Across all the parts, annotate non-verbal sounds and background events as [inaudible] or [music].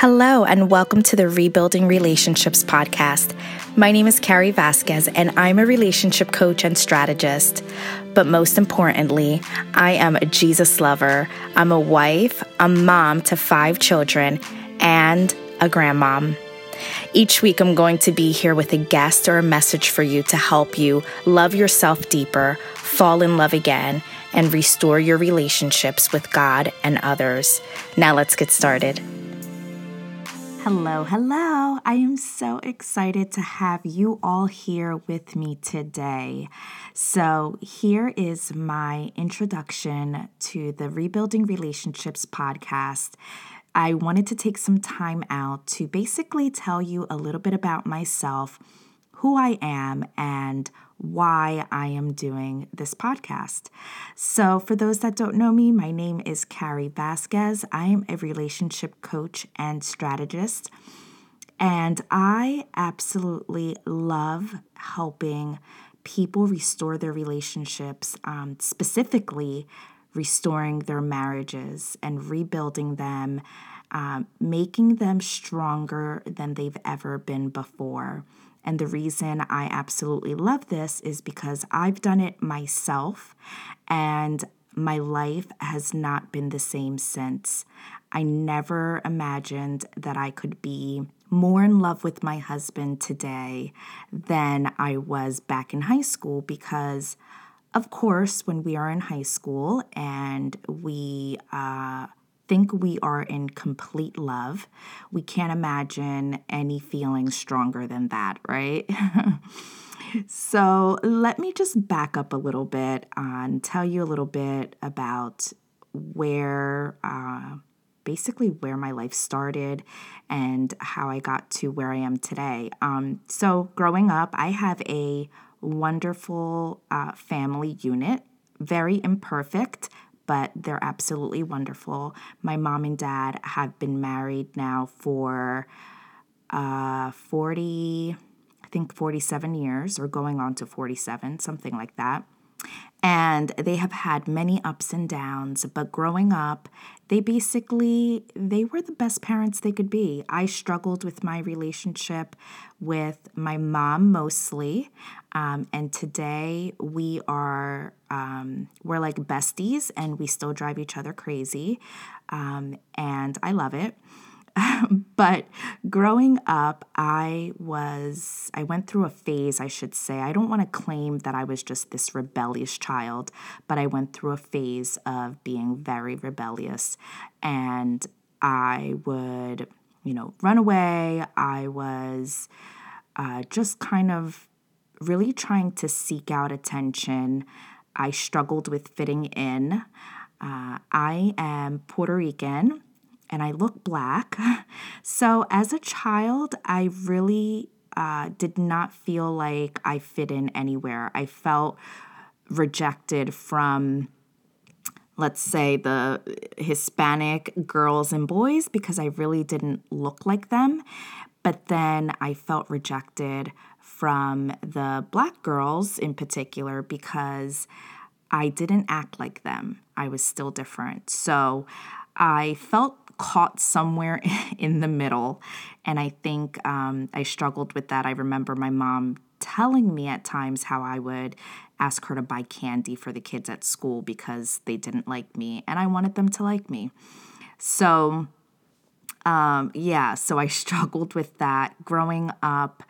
Hello, and welcome to the Rebuilding Relationships podcast. My name is Kari Vazquez, and I'm a relationship coach and strategist. But most importantly, I am a Jesus lover. I'm a wife, a mom to five children, and a grandmom. Each week, I'm going to be here with a guest or a message for you to help you love yourself deeper, fall in love again, and restore your relationships with God and others. Now, let's get started. Hello, hello. I am so excited to have you all here with me today. So, here is my introduction to the Rebuilding Relationships podcast. I wanted to take some time out to basically tell you a little bit about myself, who I am, and why I am doing this podcast. So, for those that don't know me, my name is Kari Vazquez. I am a relationship coach and strategist, and I absolutely love helping people restore their relationships, um, specifically restoring their marriages and rebuilding them. Um, making them stronger than they've ever been before. And the reason I absolutely love this is because I've done it myself and my life has not been the same since. I never imagined that I could be more in love with my husband today than I was back in high school because, of course, when we are in high school and we, uh, think we are in complete love. We can't imagine any feeling stronger than that, right? [laughs] so let me just back up a little bit and tell you a little bit about where. Uh, basically where my life started and how I got to where I am today. Um, so, growing up, I have a wonderful uh, family unit, very imperfect, but they're absolutely wonderful. My mom and dad have been married now for uh, 40, I think 47 years, or going on to 47, something like that. And they have had many ups and downs, but growing up, they basically they were the best parents they could be. I struggled with my relationship with my mom mostly, um, and today we are um, we're like besties, and we still drive each other crazy, um, and I love it. [laughs] but growing up, I was, I went through a phase, I should say. I don't want to claim that I was just this rebellious child, but I went through a phase of being very rebellious. And I would, you know, run away. I was uh, just kind of really trying to seek out attention. I struggled with fitting in. Uh, I am Puerto Rican and I look black. [laughs] So as a child, I really uh, did not feel like I fit in anywhere. I felt rejected from, let's say, the Hispanic girls and boys because I really didn't look like them. But then I felt rejected from the black girls in particular because I didn't act like them. I was still different. So I felt caught somewhere [laughs] in the middle. And I think um, I struggled with that. I remember my mom telling me at times how I would ask her to buy candy for the kids at school because they didn't like me and I wanted them to like me. So, um, yeah, so I [laughs] struggled with that growing up.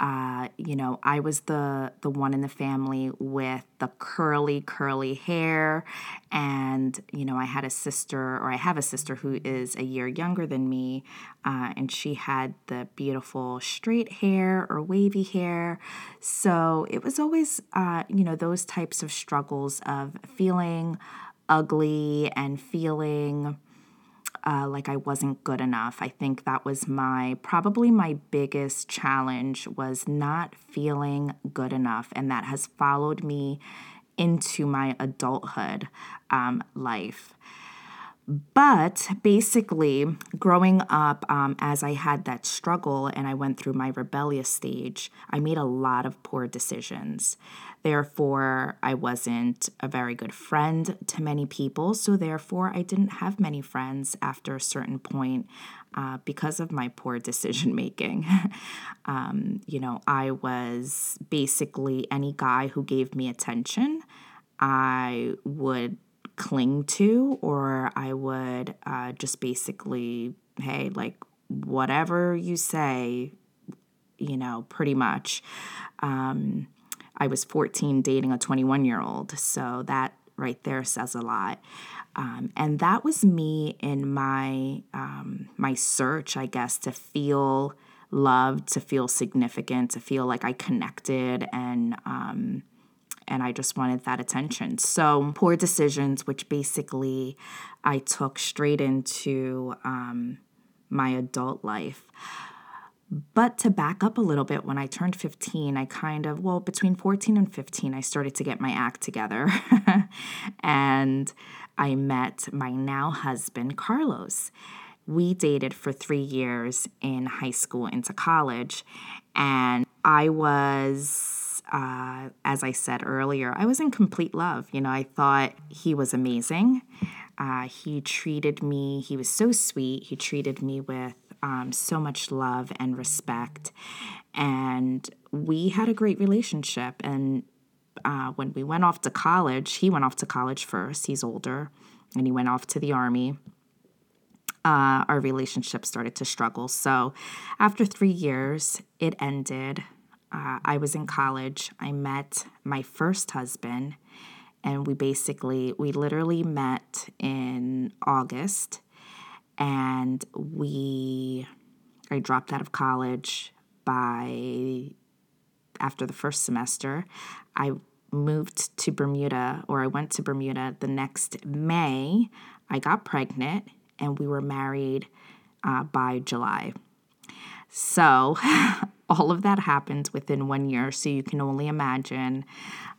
Uh, you know, I was the the one in the family with the curly, curly hair, and you know, I had a sister, or I have a sister who is a year younger than me, uh, and she had the beautiful straight hair or wavy hair. So it was always, uh, you know, those types of struggles of feeling ugly and feeling uh, like I wasn't good enough. I think that was my probably my biggest challenge was not feeling good enough, and that has followed me into my adulthood um, life. But basically, growing up, um, as I had that struggle and I went through my rebellious stage, I made a lot of poor decisions. Therefore, I wasn't a very good friend to many people. So, therefore, I didn't have many friends after a certain point uh, because of my poor decision making. [laughs] um, you know, I was basically any guy who gave me attention, I would cling to, or I would uh, just basically, hey, like, whatever you say, you know, pretty much. Um, I was 14 dating a 21 year old. So that right there says a lot. Um, and that was me in my um, my search, I guess, to feel loved, to feel significant, to feel like I connected, and um, and I just wanted that attention. So poor decisions, which basically I took straight into um, my adult life. But to back up a little bit, when I turned 15, I kind of, well, between 14 and 15, I started to get my act together. [laughs] and I met my now husband, Carlos. We dated for three years in high school into college. And I was, uh, as I said earlier, I was in complete love. You know, I thought he was amazing. Uh, he treated me, he was so sweet. He treated me with um, so much love and respect. And we had a great relationship. And uh, when we went off to college, he went off to college first. He's older, and he went off to the army. Uh, our relationship started to struggle. So, after three years, it ended. Uh, I was in college. I met my first husband, and we basically, we literally met in August and we I dropped out of college by after the first semester. I moved to Bermuda or I went to Bermuda the next May. I got pregnant and we were married uh, by July. So [laughs] all of that happens within one year. So you can only imagine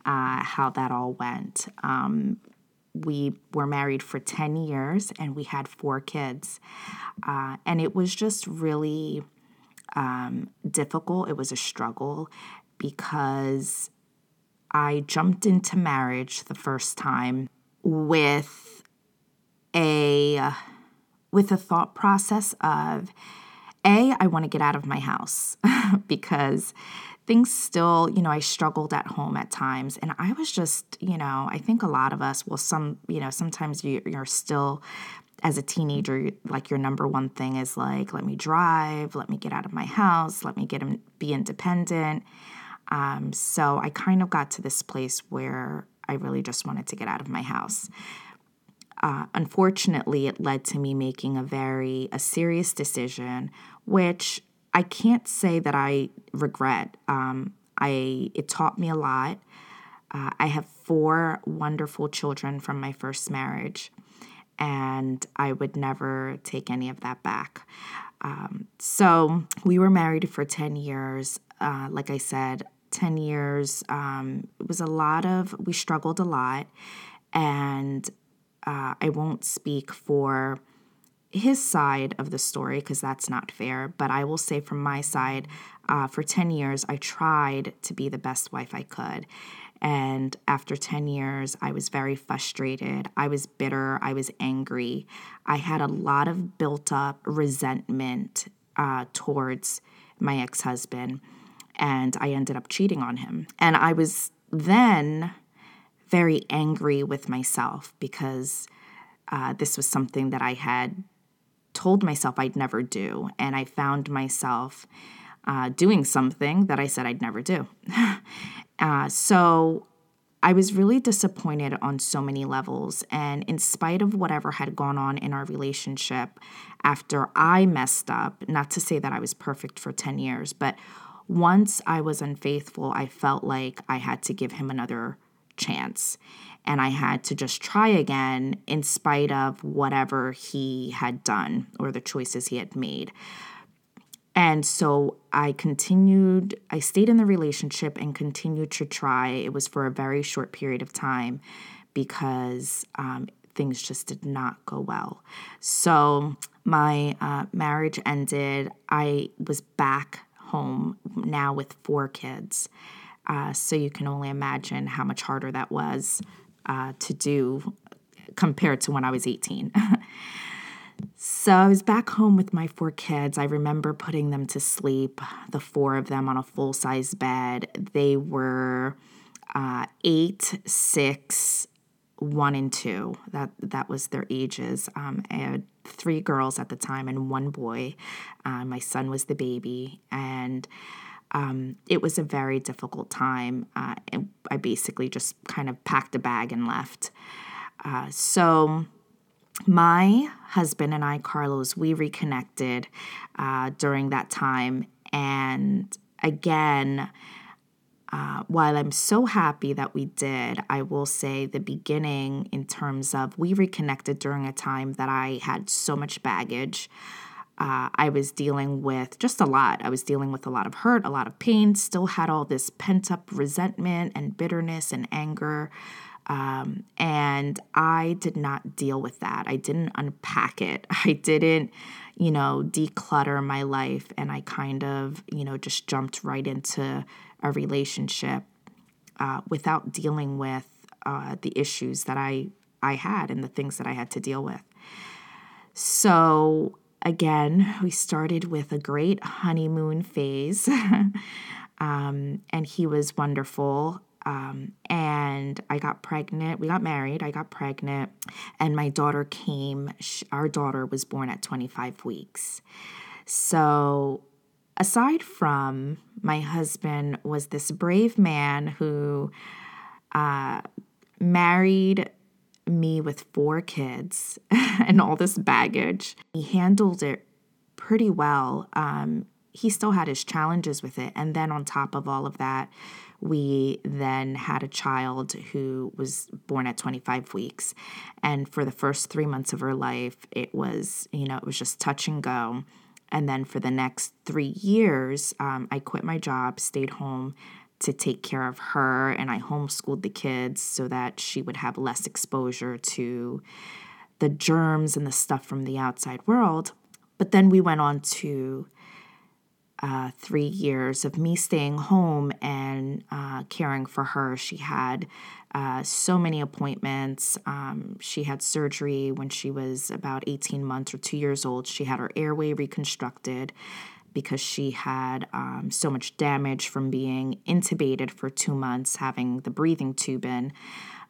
uh, how that all went. Um, we were married for 10 years and we had four kids. Uh, and it was just really um, difficult. It was a struggle because I jumped into marriage the first time with a with a thought process of a I want to get out of my house [laughs] because things still, you know, I struggled at home at times. And I was just, you know, I think a lot of us, well, some, you know, sometimes you, you're still, as a teenager, like your number one thing is like, let me drive, let me get out of my house, let me get in, be independent. Um, so I kind of got to this place where I really just wanted to get out of my house. Uh, unfortunately, it led to me making a very a serious decision, which I can't say that I regret. Um, I it taught me a lot. Uh, I have four wonderful children from my first marriage, and I would never take any of that back. Um, so we were married for 10 years. Uh, like I said, 10 years. Um, it was a lot of, we struggled a lot. And uh, I won't speak for his side of the story because that's not fair. But I will say from my side, uh, for 10 years, I tried to be the best wife I could. And after 10 years, I was very frustrated. I was bitter. I was angry. I had a lot of built up resentment uh, towards my ex husband. And I ended up cheating on him. And I was then very angry with myself because uh, this was something that I had told myself I'd never do. And I found myself uh, doing something that I said I'd never do. [laughs] uh, so I was really disappointed on so many levels. And in spite of whatever had gone on in our relationship after I messed up, not to say that I was perfect for 10 years, but once I was unfaithful, I felt like I had to give him another chance and I had to just try again in spite of whatever he had done or the choices he had made. And so I continued, I stayed in the relationship and continued to try. It was for a very short period of time because um, things just did not go well. So my uh, marriage ended. I was back home now with four kids. Uh, so you can only imagine how much harder that was uh, to do compared to when I was 18. [laughs] so I was back home with my four kids. I remember putting them to sleep, the four of them on a full size bed. They were uh, eight, six, one, and two. That that was their ages. Um, I had three girls at the time and one boy. Uh, my son was the baby, and um, it was a very difficult time. Uh, I basically just kind of packed a bag and left. Uh, so, my husband and I, Carlos, we reconnected uh, during that time. And again, uh, while I'm so happy that we did, I will say the beginning in terms of we reconnected during a time that I had so much baggage uh, I was dealing with just a lot. I was dealing with a lot of hurt, a lot of pain, still had all this pent up resentment and bitterness and anger. Um, and I did not deal with that. I didn't unpack it. [laughs] I didn't, you know, declutter my life. And I kind of, you know, just jumped right into a relationship uh, without dealing with uh, the issues that I, I had and the things that I had to deal with. So again, we started with a great honeymoon phase, [laughs] um, and he was wonderful. Um, and I got pregnant. We got married. I got pregnant, and my daughter came. Our daughter was born at 25 weeks. So, aside from my husband, was this brave man who uh, married me with four kids [laughs] and all this baggage. He handled it pretty well. Um, he still had his challenges with it. And then on top of all of that, we then had a child who was born at 25 weeks. And for the first three months of her life, it was, you know, it was just touch and go. And then for the next three years, um, I quit my job, stayed home, to take care of her, and I homeschooled the kids so that she would have less exposure to the germs and the stuff from the outside world. But then we went on to uh, three years of me staying home and uh, caring for her. She had uh, so many appointments. Um, she had surgery when she was about 18 months or two years old. She had her airway reconstructed because she had um, so much damage from being intubated for two months, having the breathing tube in.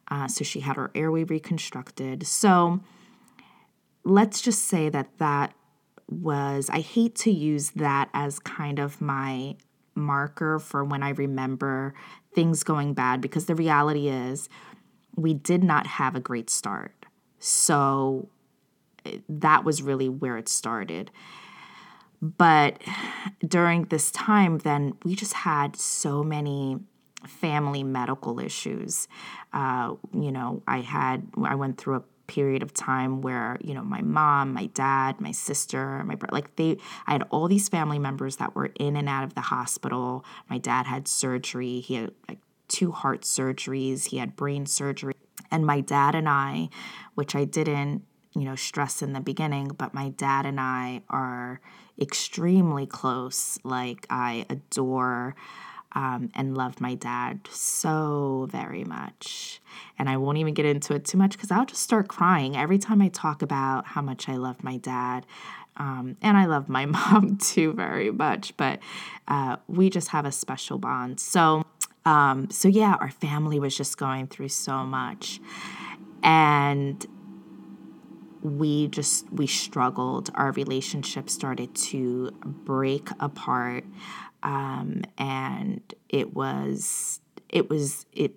Uh, so she had her airway reconstructed. So let's just say that that was, I hate to use that as kind of my marker for when I remember things going bad because the reality is we did not have a great start. So eh, that was really where it started. But during this time, then we just had so many family medical issues. Uh, you know, I had, I went through a period of time where you know my mom my dad my sister my brother like they i had all these family members that were in and out of the hospital. My dad had surgery. He had like two heart surgeries. He had brain surgery. And my dad and i which i didn't you know stress in the beginning but my dad and i are extremely close. Like, I adore um, and love my dad so very much. And I won't even get into it too much because I'll just start crying every time I talk about how much I love my dad. Um, and I love my [laughs] mom too very much, but uh, we just have a special bond. So, um, so yeah, our family was just going through so much, and we just we struggled our relationship started to break apart um, and it was it was it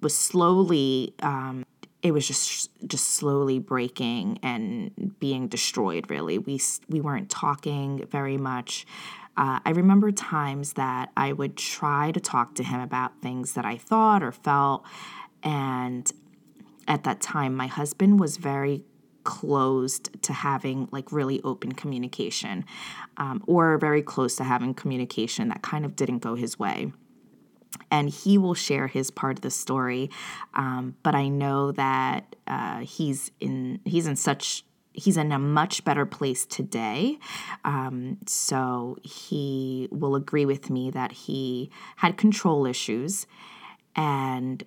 was slowly um, it was just just slowly breaking and being destroyed really we we weren't talking very much uh, I remember times that I would try to talk to him about things that I thought or felt. And at that time, my husband was very closed to having like really open communication um, or very close to having communication that kind of didn't go his way. and he will share his part of the story. Um, but I know that uh, he's in he's in such he's in a much better place today. Um, so he will agree with me that he had control issues and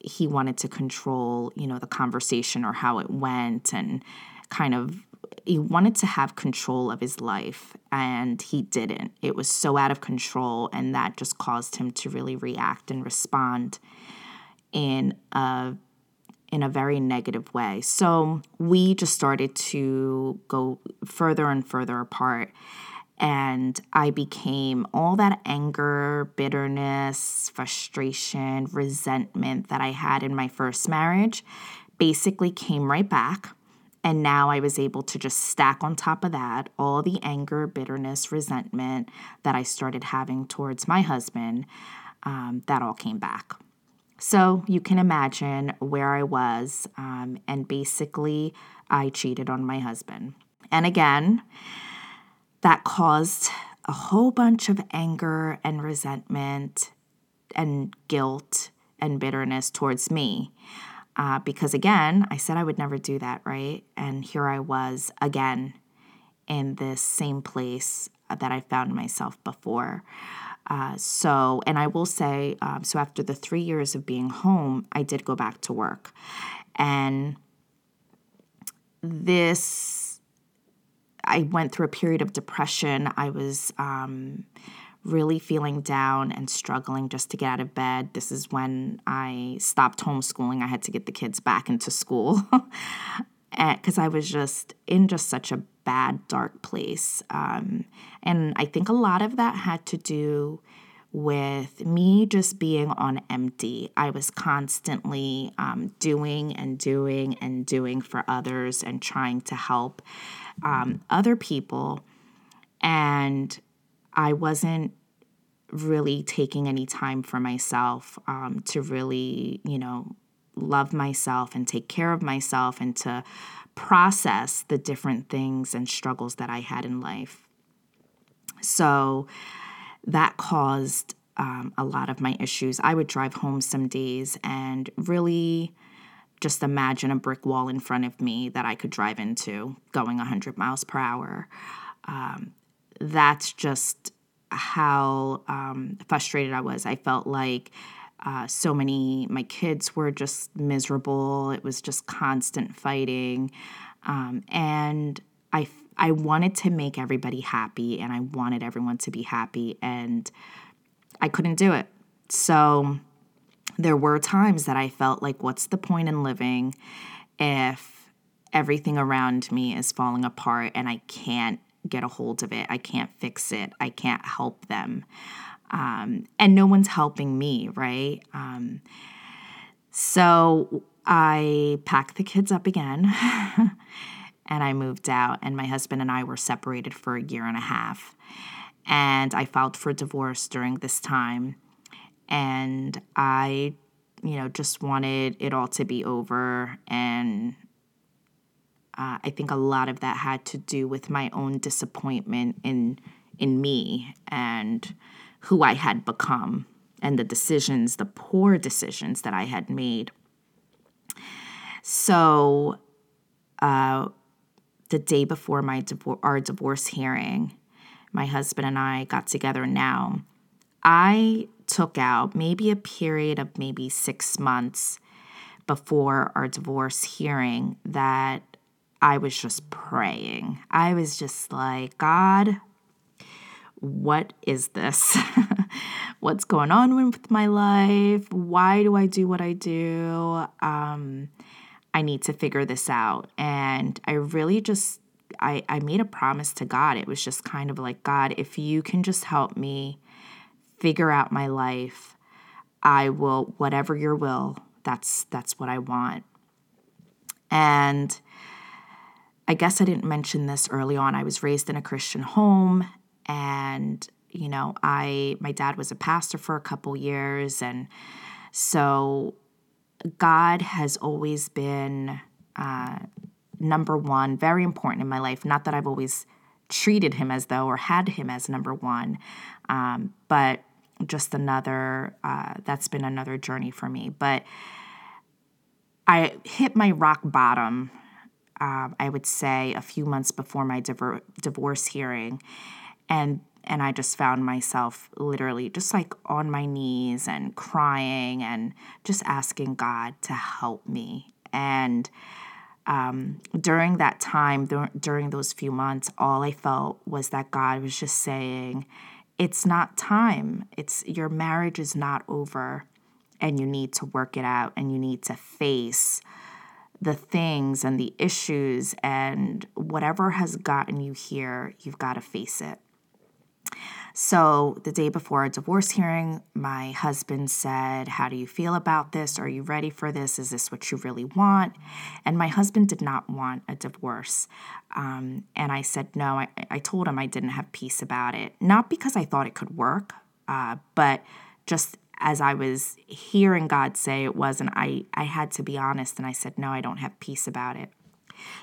he wanted to control, you know, the conversation or how it went and kind of he wanted to have control of his life and he didn't. It was so out of control and that just caused him to really react and respond in a in a very negative way. So we just started to go further and further apart and I became all that anger, bitterness, frustration, resentment that I had in my first marriage basically came right back and now I was able to just stack on top of that all the anger, bitterness, resentment that I started having towards my husband. Um, that all came back. So you can imagine where I was. Um, and basically, I cheated on my husband. And again, that caused a whole bunch of anger and resentment and guilt and bitterness towards me uh, because again, I said I would never do that, right? And here I was again in this same place that I found myself before. Uh, so, and I will say, um, so after the three years of being home, I did go back to work. And this, I went through a period of depression. I was, um, really feeling down and struggling just to get out of bed. This is when I stopped homeschooling. I had to get the kids back into school [laughs] because I was just in just such a bad, dark place. Um, and I think a lot of that had to do with me just being on empty. I was constantly um, doing and doing and doing for others and trying to help um, other people. And I wasn't really taking any time for myself um, to really, you know, love myself and take care of myself and to process the different things and struggles that I had in life. So that caused um, a lot of my issues. I would drive home some days and really just imagine a brick wall in front of me that I could drive into going 100 miles per hour. Um, that's just how um, frustrated I was. I felt like uh, so many, my kids were just miserable. It was just constant fighting. Um, and I, I wanted to make everybody happy and I wanted everyone to be happy, and I couldn't do it. So there were times that I felt like, what's the point in living if everything around me is falling apart and I can't get a hold of it. I can't fix it. I can't help them. Um, and no one's helping me, right? Um, so I packed the kids up again [laughs] and I moved out, and my husband and I were separated for a year and a half. And I filed for divorce during this time. And I, you know, just wanted it all to be over and uh, I think a lot of that had to do with my own disappointment in in me and who I had become and the decisions, the poor decisions that I had made. So, uh, the day before my our divorce hearing, my husband and I got together. Now, I took out maybe a period of maybe six months before our divorce hearing that I was just praying. I was just like, God, what is this? [laughs] What's going on with my life? Why do I do what I do? Um, I need to figure this out. And I really just, I, I made a promise to God. It was just kind of like, God, if you can just help me figure out my life, I will, whatever your will, that's, that's what I want. And I guess I didn't mention this early on. I was raised in a Christian home and you know, I my dad was a pastor for a couple years and so God has always been uh, number one, very important in my life. Not that I've always treated him as though or had him as number one, um, but just another, uh, that's been another journey for me. But I hit my rock bottom, um, I would say, a few months before my diver- divorce hearing. And and I just found myself literally just like on my knees and crying and just asking God to help me. And um, during that time, th- during those few months, all I felt was that God was just saying, "It's not time. It's your marriage is not over, and you need to work it out, and you need to face." the things and the issues and whatever has gotten you here, you've got to face it. So, the day before a divorce hearing, my husband said, How do you feel about this? Are you ready for this? Is this what you really want? And my husband did not want a divorce. Um, and I said, No, I, I told him I didn't have peace about it. Not because I thought it could work, uh, but just as I was hearing God say it was, and I, I had to be honest, and I said, No, I don't have peace about it.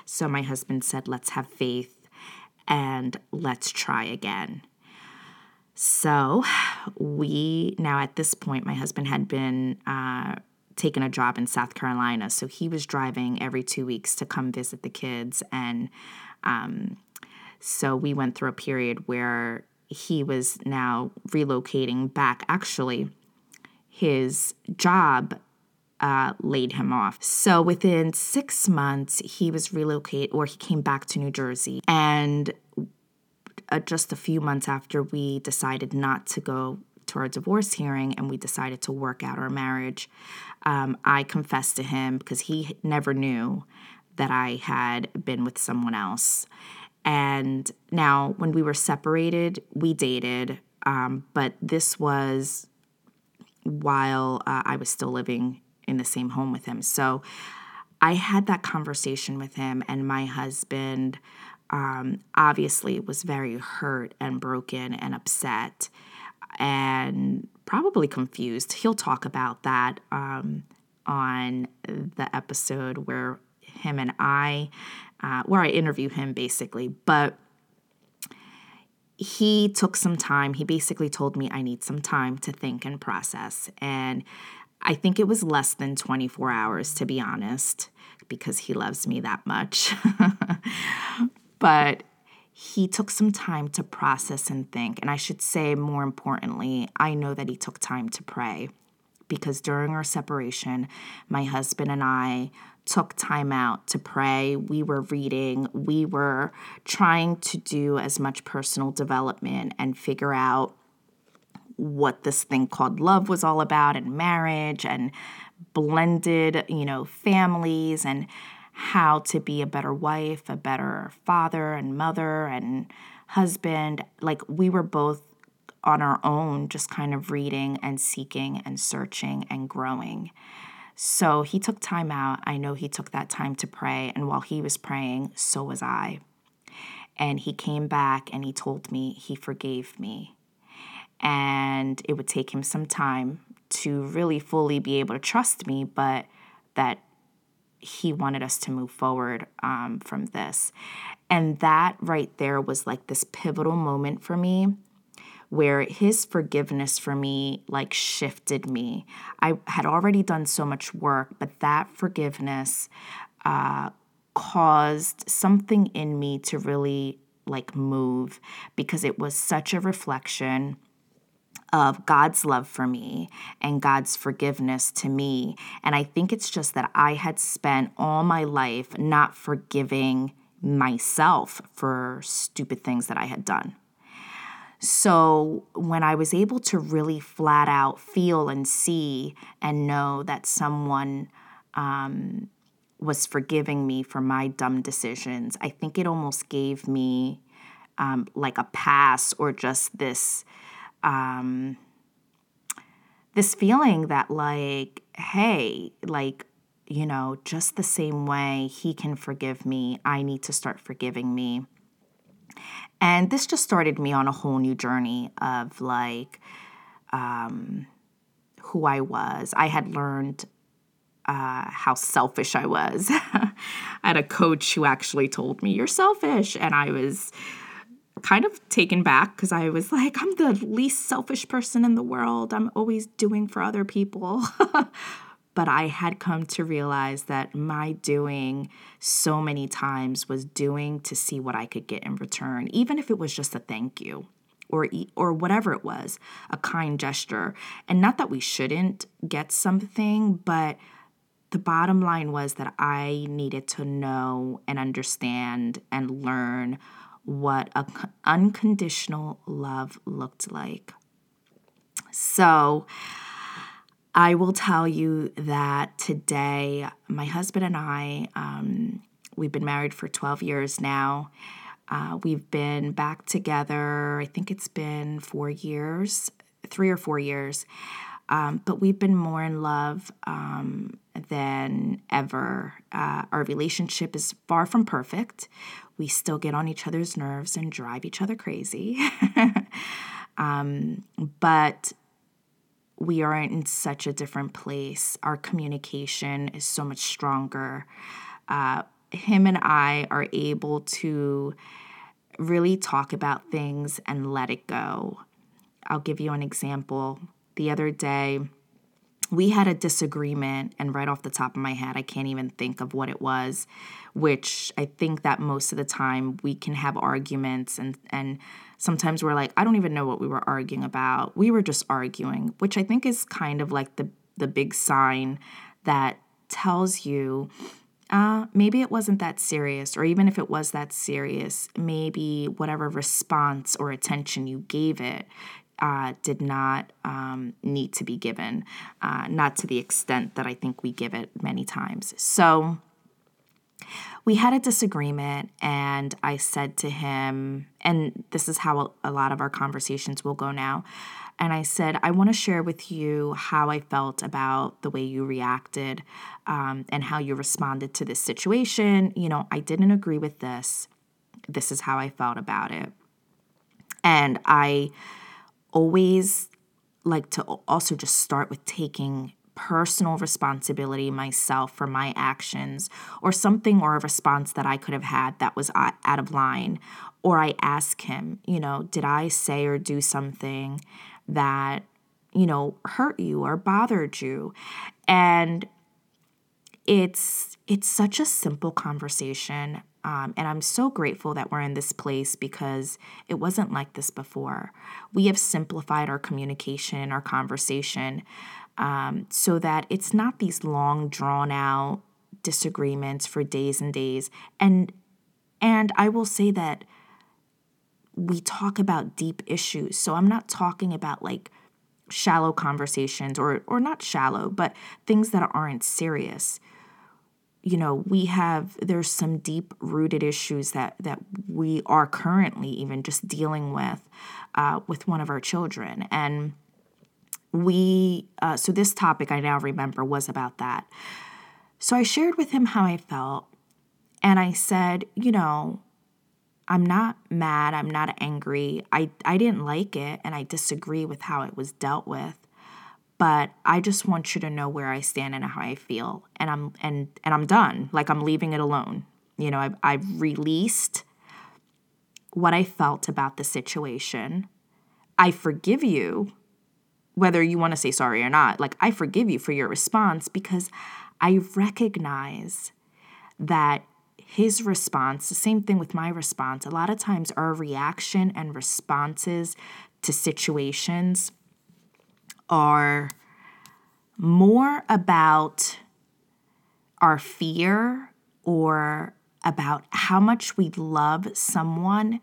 So my husband said, Let's have faith and let's try again. So we now at this point, my husband had been uh, taking a job in South Carolina, so he was driving every two weeks to come visit the kids, and um, so we went through a period where he was now relocating back. Actually, his job uh, laid him off. So within six months, he was relocated or he came back to New Jersey. And uh, just a few months after we decided not to go to our divorce hearing and we decided to work out our marriage, um, I confessed to him because he never knew that I had been with someone else. And now, when we were separated, we dated, um, but this was while uh, I was still living in the same home with him. So I had that conversation with him, and my husband um, obviously was very hurt and broken and upset and probably confused. He'll talk about that um, on the episode where him and I, uh, where I interview him basically. But he took some time. He basically told me I need some time to think and process. And I think it was less than 24 hours, to be honest, because he loves me that much. [laughs] but he took some time to process and think. And I should say, more importantly, I know that he took time to pray because during our separation, my husband and I took time out to pray. We were reading, we were trying to do as much personal development and figure out what this thing called love was all about and marriage and blended, you know, families and how to be a better wife, a better father and mother and husband. Like we were both on our own, just kind of reading and seeking and searching and growing. So he took time out. I know he took that time to pray. And while he was praying, so was I. And he came back and he told me he forgave me and it would take him some time to really fully be able to trust me, but that he wanted us to move forward um, from this. And that right there was like this pivotal moment for me where his forgiveness for me like shifted me. I had already done so much work, but that forgiveness uh, caused something in me to really like move because it was such a reflection of God's love for me and God's forgiveness to me. And I think it's just that I had spent all my life not forgiving myself for stupid things that I had done. So when I was able to really flat out feel and see and know that someone um, was forgiving me for my dumb decisions, I think it almost gave me um, like a pass or just this um, this feeling that like hey like you know just the same way he can forgive me i need to start forgiving me. And this just started me on a whole new journey of like um, who i was. I had learned uh, how selfish i was. [laughs] I had a coach who actually told me you're selfish. And i was kind of taken back because I was like, I'm the least selfish person in the world. I'm always doing for other people. [laughs] but I had come to realize that my doing so many times was doing to see what I could get in return, even if it was just a thank you or or whatever it was, a kind gesture. And not that we shouldn't get something, but the bottom line was that I needed to know and understand and learn what a unconditional love looked like. So, I will tell you that today, my husband and I, um, we've been married for 12 years now. Uh, we've been back together, I think it's been four years, three or four years. Um, but we've been more in love um, than ever. Uh, our relationship is far from perfect. We still get on each other's nerves and drive each other crazy. [laughs] um, but we are in such a different place. Our communication is so much stronger. Uh, him and I are able to really talk about things and let it go. I'll give you an example. The other day, we had a disagreement, and right off the top of my head, I can't even think of what it was, which I think that most of the time we can have arguments and, and sometimes we're like, I don't even know what we were arguing about. We were just arguing, which I think is kind of like the, the big sign that tells you uh, maybe it wasn't that serious, or even if it was that serious, maybe whatever response or attention you gave it uh, did not um, need to be given, uh, not to the extent that I think we give it many times. So we had a disagreement, and I said to him, and this is how a lot of our conversations will go now. And I said, I want to share with you how I felt about the way you reacted um, and how you responded to this situation. You know, I didn't agree with this. This is how I felt about it. And I always like to also just start with taking personal responsibility myself for my actions or something or a response that I could have had that was out of line. Or I ask him, you know, did I say or do something that, you know, hurt you or bothered you? And it's it's such a simple conversation um, and I'm so grateful that we're in this place because it wasn't like this before. We have simplified our communication, our conversation, um, so that it's not these long, drawn out disagreements for days and days. And and I will say that we talk about deep issues. So I'm not talking about like shallow conversations or or not shallow, but things that aren't serious you know we have there's some deep rooted issues that that we are currently even just dealing with uh, with one of our children and we uh, so this topic i now remember was about that so i shared with him how i felt and i said you know i'm not mad i'm not angry i i didn't like it and i disagree with how it was dealt with but I just want you to know where I stand and how I feel. And I'm and and I'm done. Like I'm leaving it alone. You know, I've, I've released what I felt about the situation. I forgive you, whether you want to say sorry or not. Like I forgive you for your response because I recognize that his response, the same thing with my response, a lot of times our reaction and responses to situations are more about our fear or about how much we love someone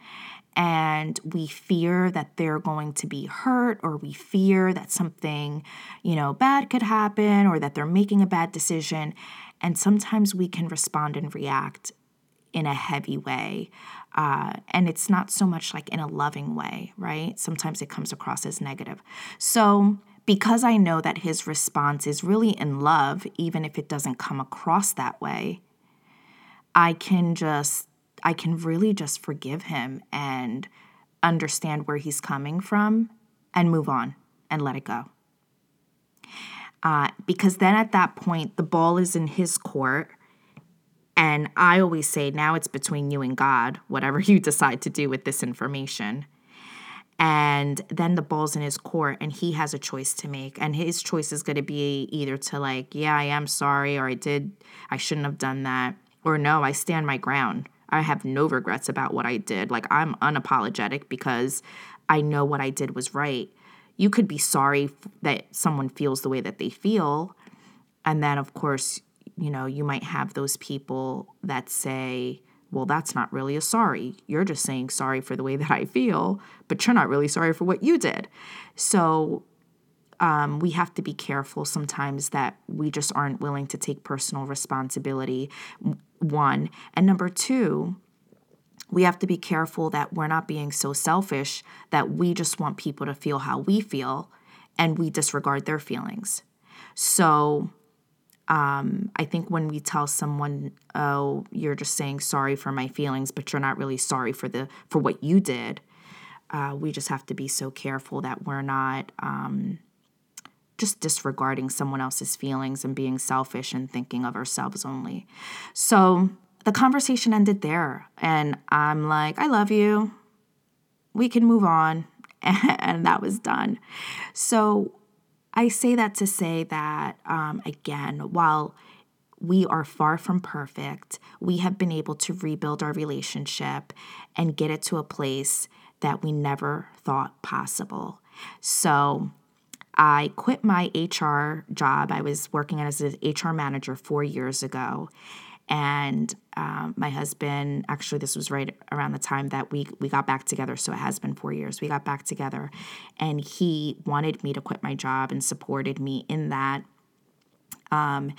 and we fear that they're going to be hurt or we fear that something you know bad could happen or that they're making a bad decision. And sometimes we can respond and react in a heavy way uh, and it's not so much like in a loving way right? Sometimes it comes across as negative. So because I know that his response is really in love, even if it doesn't come across that way, I can just, I can really just forgive him and understand where he's coming from and move on and let it go. Uh, because then at that point, the ball is in his court And I always say now it's between you and God, whatever [laughs] you decide to do with this information. And then the ball's in his court, and he has a choice to make. And his choice is going to be either to, like, yeah, I am sorry, or I did, I shouldn't have done that, or no, I stand my ground. I have no regrets about what I did. Like, I'm unapologetic because I know what I did was right. You could be sorry that someone feels the way that they feel. And then, of course, you know, you might have those people that say, well, that's not really a sorry. You're just saying sorry for the way that I feel, but you're not really sorry for what you did. So um, we have to be careful sometimes that we just aren't willing to take personal responsibility, one. And number two, we have to be careful that we're not being so selfish that we just want people to feel how we feel and we disregard their feelings. So um, I think when we tell someone, "Oh, you're just saying sorry for my feelings, but you're not really sorry for the for what you did," uh, we just have to be so careful that we're not um, just disregarding someone else's feelings and being selfish and thinking of ourselves only. So the conversation ended there, and I'm like, "I love you. We can move on," [laughs] and that was done. So I say that to say that, um, again, while we are far from perfect, we have been able to rebuild our relationship and get it to a place that we never thought possible. So, I quit my HR job. I was working as an HR manager four years ago. And um, my husband, actually, this was right around the time that we we got back together. So it has been four years. We got back together, and he wanted me to quit my job and supported me in that. Um,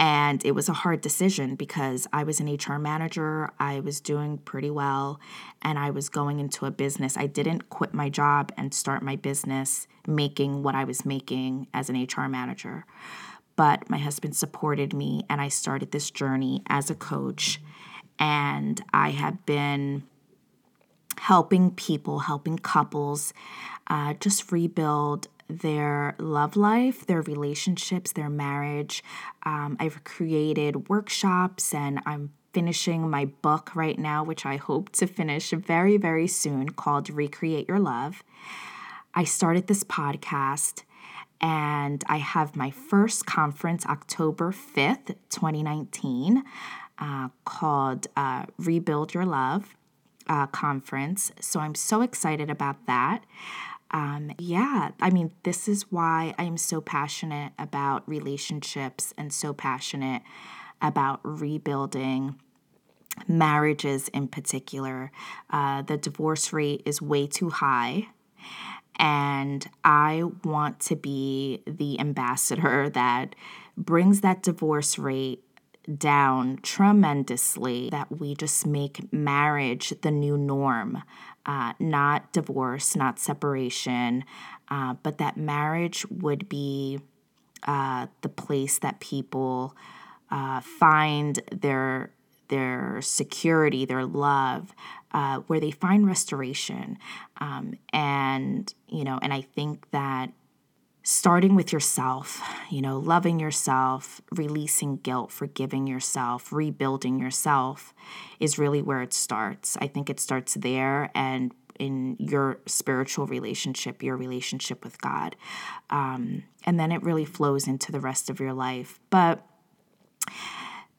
and it was a hard decision because I was an HR manager. I was doing pretty well, and I was going into a business. I didn't quit my job and start my business making what I was making as an HR manager but my husband supported me and I started this journey as a coach. And I have been helping people, helping couples uh, just rebuild their love life, their relationships, their marriage. Um, I've created workshops and I'm finishing my book right now, which I hope to finish very, very soon, called Recreate Your Love. I started this podcast and I have my first conference October 5th, 2019, uh, called uh, Rebuild Your Love uh, Conference. So I'm so excited about that. Um, yeah, I mean, this is why I am so passionate about relationships and so passionate about rebuilding marriages in particular. Uh, the divorce rate is way too high. And I want to be the ambassador [laughs] that brings that divorce rate down tremendously, that we just make marriage the new norm, uh, not divorce, not separation, uh, but that marriage would be uh, the place that people uh, find their their security, their love, uh, where they find restoration. Um, and, you know, and I think that starting with yourself, you know, loving yourself, releasing guilt, forgiving yourself, rebuilding yourself is really where it starts. I think it starts there and in your spiritual relationship, your relationship with God. Um, and then it really flows into the rest of your life. But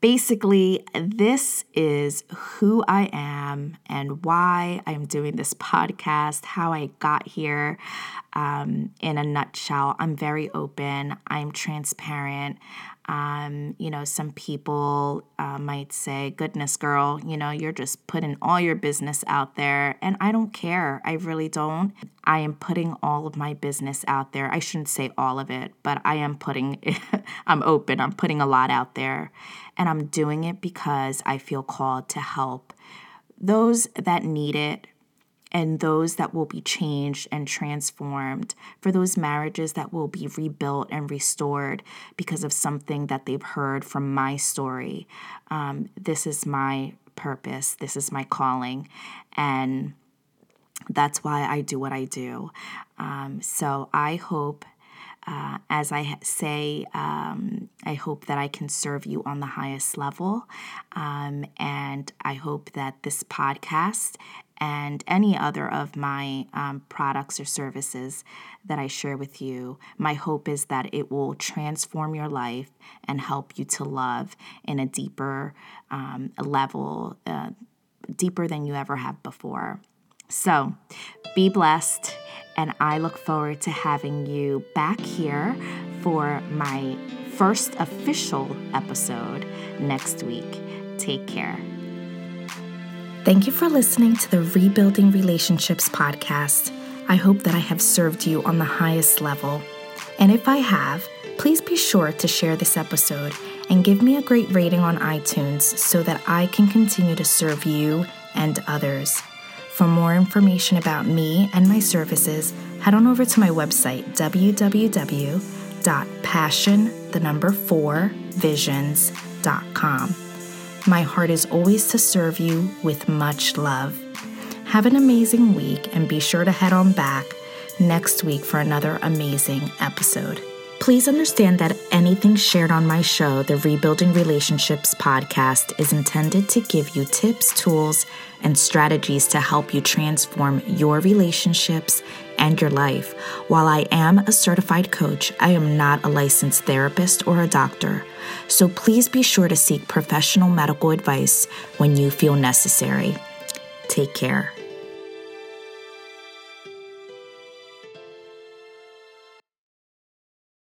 basically, this is who I am and why I'm doing this podcast, how I got here. Um, in a nutshell, I'm very open, I'm transparent. Um, you know, some people uh, might say, goodness, girl, you know, you're just putting all your business out there. And I don't care. I really don't. I am putting all of my business out there. I shouldn't say all of it, but I am putting, [laughs] I'm open. I'm putting a lot out there. And I'm doing it because I feel called to help those that need it and those that will be changed and transformed, for those marriages that will be rebuilt and restored because of something that they've heard from my story. Um, this is my purpose, this is my calling, and that's why I do what I do. Um, so I hope uh, as I say, um, I hope that I can serve you on the highest level. Um, and I hope that this podcast and any other of my um, products or services that I share with you, my hope is that it will transform your life and help you to love in a deeper um, level, uh, deeper than you ever have before. So be blessed, and I look forward to having you back here for my first official episode next week. Take care. Thank you for listening to the Rebuilding Relationships podcast. I hope that I have served you on the highest level. And if I have, please be sure to share this episode and give me a great rating on iTunes so that I can continue to serve you and others. For more information about me and my services, head on over to my website www.passionthenumber4visions.com. My heart is always to serve you with much love. Have an amazing week and be sure to head on back next week for another amazing episode. Please understand that anything shared on my show, the Rebuilding Relationships podcast, is intended to give you tips, tools, and strategies to help you transform your relationships and your life. While I am a certified coach, I am not a licensed therapist or a doctor. So please be sure to seek professional medical advice when you feel necessary. Take care.